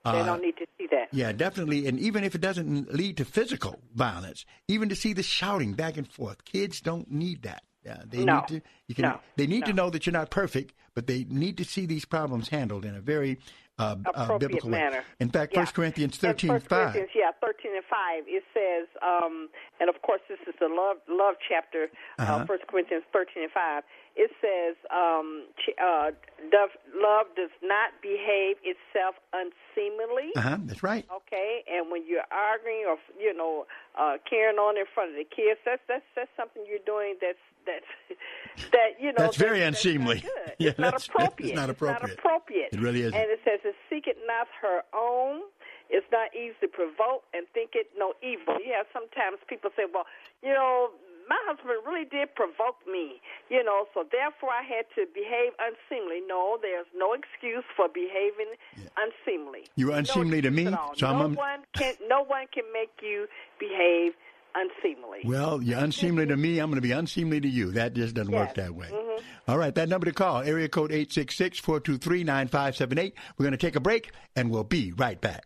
D: They
C: Uh,
D: don't need to see that.
C: Yeah, definitely. And even if it doesn't lead to physical violence, even to see the shouting back and forth, kids don't need that. Yeah, they
D: No.
C: need to. You can.
D: No.
C: They need to know that you're not perfect, but they need to see these problems handled in a very uh, uh, biblical
D: manner.
C: way. In fact,
D: Yeah.
C: First Corinthians
D: In
C: thirteen
D: First
C: five.
D: Yeah, thirteen and five. It says, um, and of course, this is the love love chapter.
C: Uh-huh.
D: Uh, First Corinthians thirteen and five. It says, um, uh, love does not behave itself unseemly.
C: Uh huh. That's right.
D: Okay, and when you're arguing or you know uh, carrying on in front of the kids, that's that's that's something you're doing that's that's that you know
C: That's very
D: that's
C: unseemly.
D: not.
C: Yeah,
D: it's not
C: that's-
D: appropriate.
C: it's not appropriate.
D: It's not appropriate.
C: It really isn't.
D: And it says, "It seeketh not her own." It's not easy to provoke and think it no evil. Yeah, sometimes people say, "Well, you know, my husband really did provoke me, you know, so therefore I had to behave unseemly." No, there's no excuse for behaving unseemly.
C: You were
D: No
C: unseemly to me, so I'm
D: no
C: un-
D: one can no one can make you behave unseemly.
C: Well, you're unseemly to me. I'm going to be unseemly to you. That just doesn't work that way.
D: Mhm.
C: All right, that number to call, area code 866-423-9578. We're going to take a break, and we'll be right back.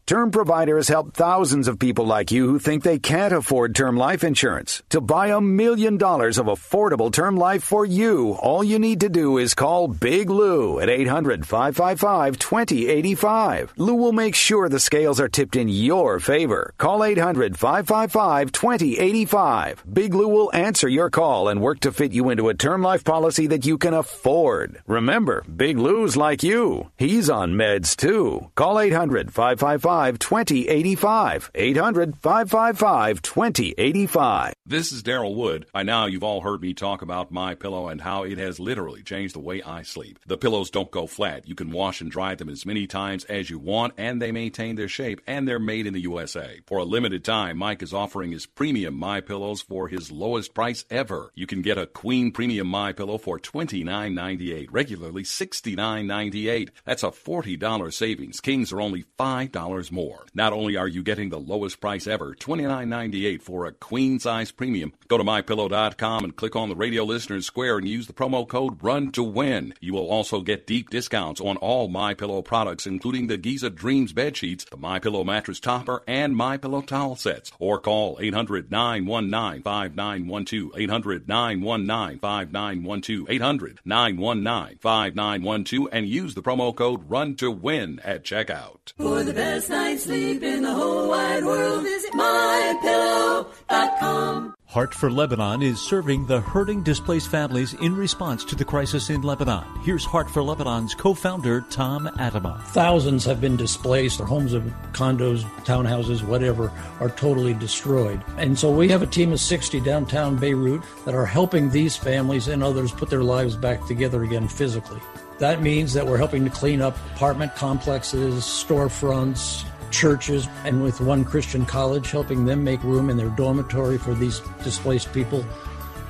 Q: Term Provider has helped thousands of people like you who think they can't afford term life insurance. To buy a million dollars of affordable term life for you, all you need to do is call Big Lou at 800 555 2085. Lou will make sure the scales are tipped in your favor. Call 800 555 2085. Big Lou will answer your call and work to fit you into a term life policy that you can afford. Remember, Big Lou's like you. He's on meds too. Call 800 555 2085. 800 555 2085.
R: This is Daryl Wood. By now, you've all heard me talk about My Pillow and how it has literally changed the way I sleep. The pillows don't go flat. You can wash and dry them as many times as you want, and they maintain their shape, and they're made in the USA. For a limited time, Mike is offering his premium My Pillows for his lowest price ever. You can get a Queen Premium My Pillow for $29.98, regularly $69.98. That's a $40 savings. Kings are only $5 more. Not only are you getting the lowest price ever, $29.98 for a queen size premium. Go to mypillow.com and click on the radio listeners square and use the promo code RUN to win. You will also get deep discounts on all My Pillow products, including the Giza Dreams bed sheets, the My Pillow mattress topper, and My Pillow towel sets. Or call 800 919 5912. 800 919 5912. 800 919 5912 and use the promo code RUN to win at checkout.
S: For the best night's sleep in the whole wide world, visit mypillow.com.
T: Heart for Lebanon is serving the hurting displaced families in response to the crisis in Lebanon. Here's Heart for Lebanon's co-founder Tom Atema.
U: Thousands have been displaced. Their homes, of condos, townhouses, whatever, are totally destroyed. And so we have a team of 60 downtown Beirut that are helping these families and others put their lives back together again physically. That means that we're helping to clean up apartment complexes, storefronts, churches and with one Christian college, helping them make room in their dormitory for these displaced people.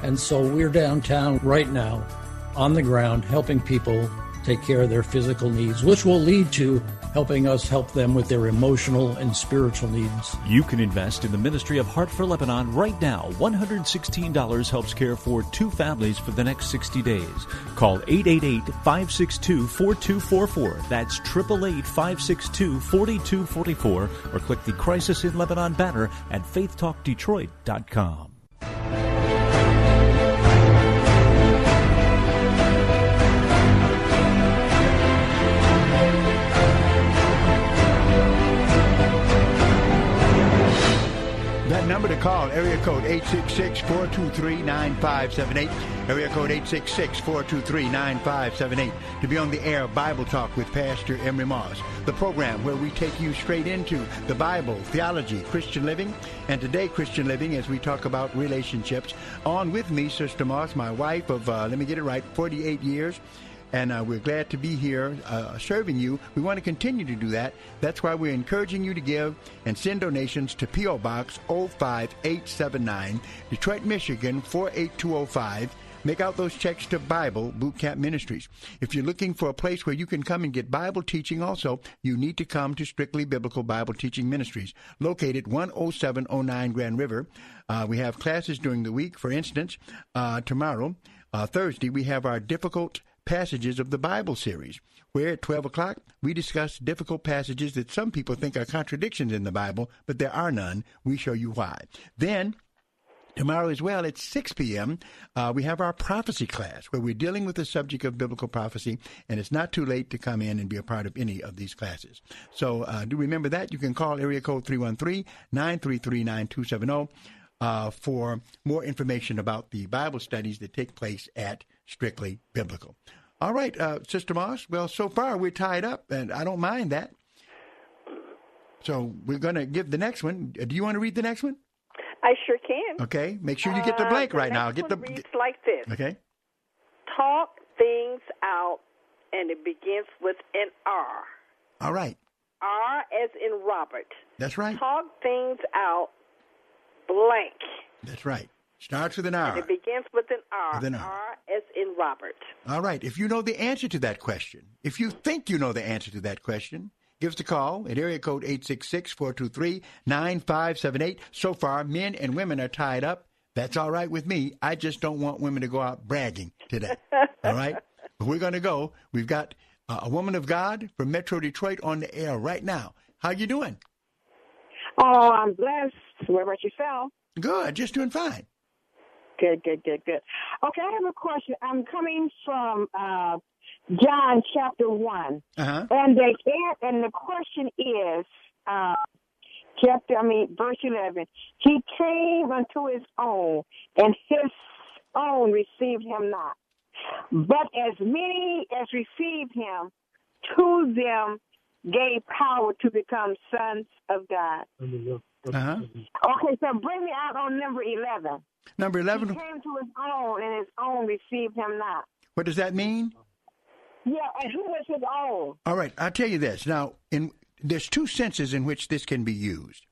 U: And so we're downtown right now on the ground helping people take care of their physical needs, which will lead to helping us help them with their emotional and spiritual needs.
T: You can invest in the ministry of Heart for Lebanon right now. $116 helps care for two families for the next 60 days. Call 888 562 4244. That's 888 562 4244 or click the Crisis in Lebanon banner at faithtalkdetroit.com.
C: number to call, area code 866-423-9578, area code 866-423-9578, to be on the air Bible Talk with Pastor Emery Moss, the program where we take you straight into the Bible, theology, Christian living, and today Christian living as we talk about relationships. On with me, Sister Moss, my wife of, uh, let me get it right, 48 years and uh, we're glad to be here uh, serving you. We want to continue to do that. That's why we're encouraging you to give and send donations to P.O. Box 05879, Detroit, Michigan 48205. Make out those checks to Bible Boot Camp Ministries. If you're looking for a place where you can come and get Bible teaching also, you need to come to Strictly Biblical Bible Teaching Ministries, located 10709 Grand River. Uh, we have classes during the week. For instance, uh, tomorrow, uh, Thursday, we have our difficult passages of the Bible series, where at 12 o'clock we discuss difficult passages that some people think are contradictions in the Bible, but there are none. We show you why. Then, Tomorrow as well at 6 p.m., uh, we have our prophecy class where we're dealing with the subject of biblical prophecy, and it's not too late to come in and be a part of any of these classes. So uh, do remember that. You can call area code 313 933 9270 uh, for more information about the Bible studies that take place at Strictly Biblical. All right, uh, Sister Moss. Well, so far we're tied up, and I don't mind that. So we're going to give the next one. Uh, Do you want to read the next one?
D: I sure can.
C: Okay. Make sure you get the
D: Uh,
C: blank
D: the
C: right now. Get the.
D: reads like this.
C: Okay.
D: Talk things out, and it begins with an R.
C: All right.
D: R as in Robert.
C: That's right.
D: Talk things out, blank.
C: That's right. Starts with an
D: And
C: R.
D: it begins with an R.
C: With an R.
D: R as in Robert.
C: All right. If you know the answer to that question, if you think you know the answer to that question, give us a call at area code 866-423-9578. So far, men and women are tied up. That's all right with me. I just don't want women to go out bragging today. all right? But we're going to go. We've got uh, a woman of God from Metro Detroit on the air right now. How you doing?
V: Oh, I'm blessed. What about yourself?
C: Good. Just doing fine.
V: Good, good, good, good. Okay, I have a question. I'm coming from uh, John chapter one,
C: Uh-huh.
V: and the and the question is, uh, chapter I mean verse eleven. He came unto his own, and his own received him not. But as many as received him, to them gave power to become sons of God.
C: Uh-huh.
V: Okay, so bring me out on number 11.
C: Number
V: He
C: 11,
V: came to his own, and his own received him not.
C: what does that mean?
V: Yeah, and who was his own?
C: All right, I'll tell you this. Now, in there's two senses in which this can be used.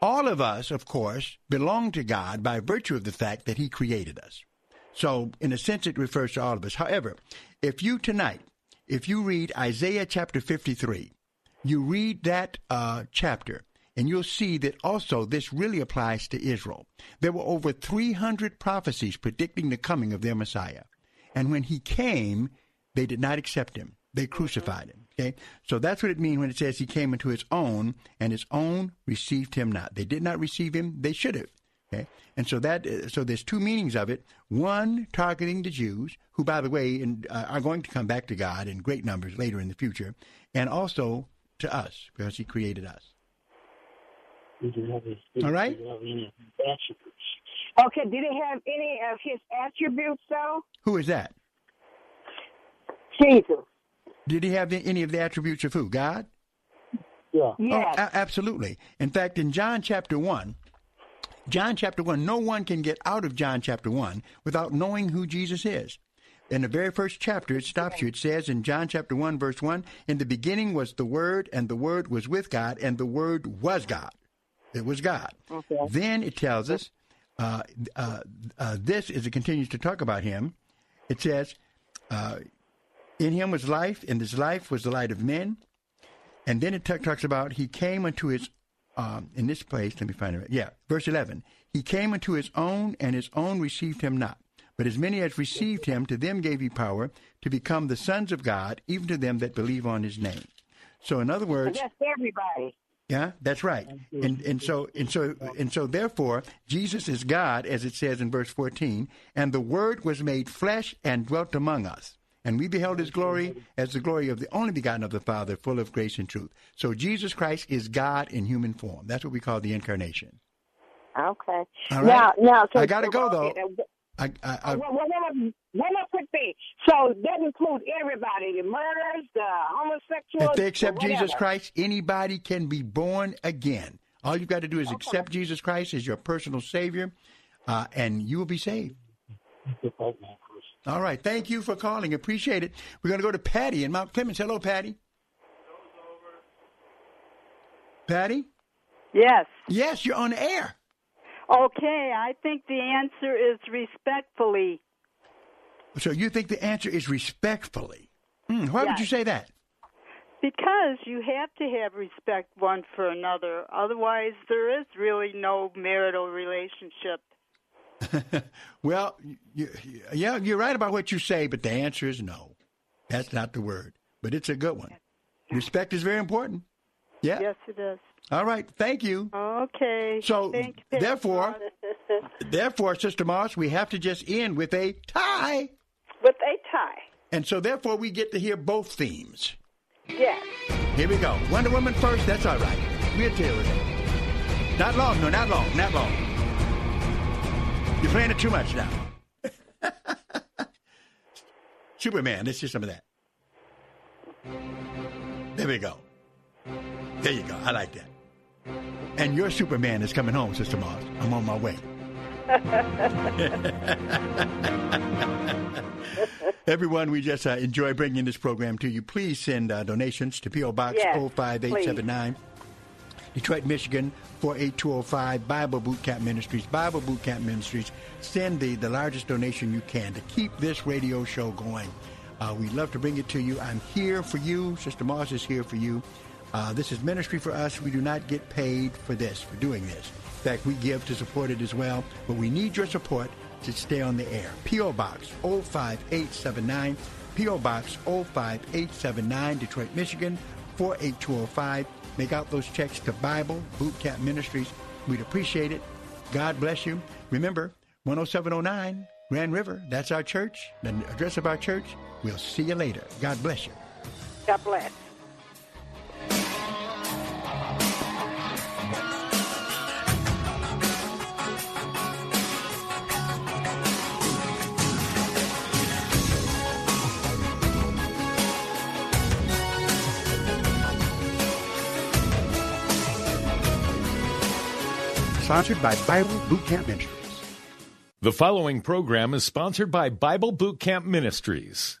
C: All of us, of course, belong to God by virtue of the fact that He created us. So, in a sense, it refers to all of us. However, if you tonight, if you read Isaiah chapter 53, you read that uh, chapter, and you'll see that also this really applies to Israel. There were over 300 prophecies predicting the coming of their Messiah. And when he came, they did not accept him. They crucified him. Okay? So that's what it means when it says he came into his own, and his own received him not. They did not receive him. They should have. Okay? And so that uh, so there's two meanings of it. One targeting the Jews, who by the way in, uh, are going to come back to God in great numbers later in the future, and also to us because He created us. All right.
V: Okay, did it have any of his attributes though?
C: Who is that?
V: Jesus.
C: Did he have any of the attributes of who? God?
J: Yeah.
V: Yes.
C: Oh, a- absolutely. In fact, in John chapter 1, John chapter 1, no one can get out of John chapter 1 without knowing who Jesus is. In the very first chapter, it stops you. It says in John chapter 1, verse 1, In the beginning was the Word, and the Word was with God, and the Word was God. It was God.
V: Okay.
C: Then it tells us uh, uh, uh, this, as it continues to talk about Him, it says, uh, In Him was life, and this life was the light of men. And then it t- talks about He came unto His, um, in this place, let me find it. Yeah, verse 11. He came unto His own, and His own received Him not. But as many as received Him, to them gave He power to become the sons of God, even to them that believe on His name. So, in other
V: So
C: words,
V: that's everybody.
C: Yeah, that's right. And and so and so and so therefore Jesus is God as it says in verse 14, and the word was made flesh and dwelt among us. And we beheld his glory as the glory of the only begotten of the Father, full of grace and truth. So Jesus Christ is God in human form. That's what we call the incarnation.
V: Okay.
C: All right.
V: Now, now, so
C: I gotta go, though.
V: Okay,
C: I, I, I,
V: one, one, one, one more quick thing. So that includes everybody: the murders, the homosexuals.
C: if they accept Jesus. Christ, anybody can be born again. All you've got to do is accept Jesus Christ as your personal Savior, uh, and you will be saved. All right. Thank you for calling. Appreciate it. We're going to go to Patty in Mount Clemens. Hello, Patty. Patty?
W: Yes.
C: Yes, you're on the air.
W: Okay, I think the answer is respectfully.
C: So you think the answer is respectfully? Hmm, why would you say that?
W: Because you have to have respect one for another. Otherwise, there is really no marital relationship.
C: well, you, yeah, you're right about what you say, but the answer is no. That's not the word, but it's a good one. Respect is very important. Yeah.
W: Yes, it is.
C: All right. Thank you.
W: Okay.
C: So,
W: Thank you.
C: therefore, therefore, Sister Moss, we have to just end with a tie.
D: With a tie.
C: And so, therefore, we get to hear both themes.
D: Yes.
C: Here we go. Wonder Woman first. That's all right. We'll deal with it. Not long. No, not long. Not long. You're playing it too much now. Superman. Let's hear some of that. There we go. There you go. I like that. And your Superman is coming home, Sister Moss. I'm on my way. Everyone, we just uh, enjoy bringing this program to you. Please send uh, donations to P.O. Box
D: Yes,
C: 05879, Detroit, Michigan 48205, Bible Boot Camp Ministries. Bible Boot Camp Ministries. Send the, the largest donation you can to keep this radio show going. Uh, we love to bring it to you. I'm here for you. Sister Moss is here for you. Uh, this is ministry for us. We do not get paid for this, for doing this. In fact, we give to support it as well, but we need your support to stay on the air. P.O. Box 05879, P.O. Box 05879, Detroit, Michigan 48205. Make out those checks to Bible Boot Camp Ministries. We'd appreciate it. God bless you. Remember, 10709 Grand River, that's our church, the address of our church. We'll see you later. God bless you.
D: God bless.
C: Sponsored by Bible Boot Camp Ministries.
X: The following program is sponsored by Bible Boot Camp Ministries.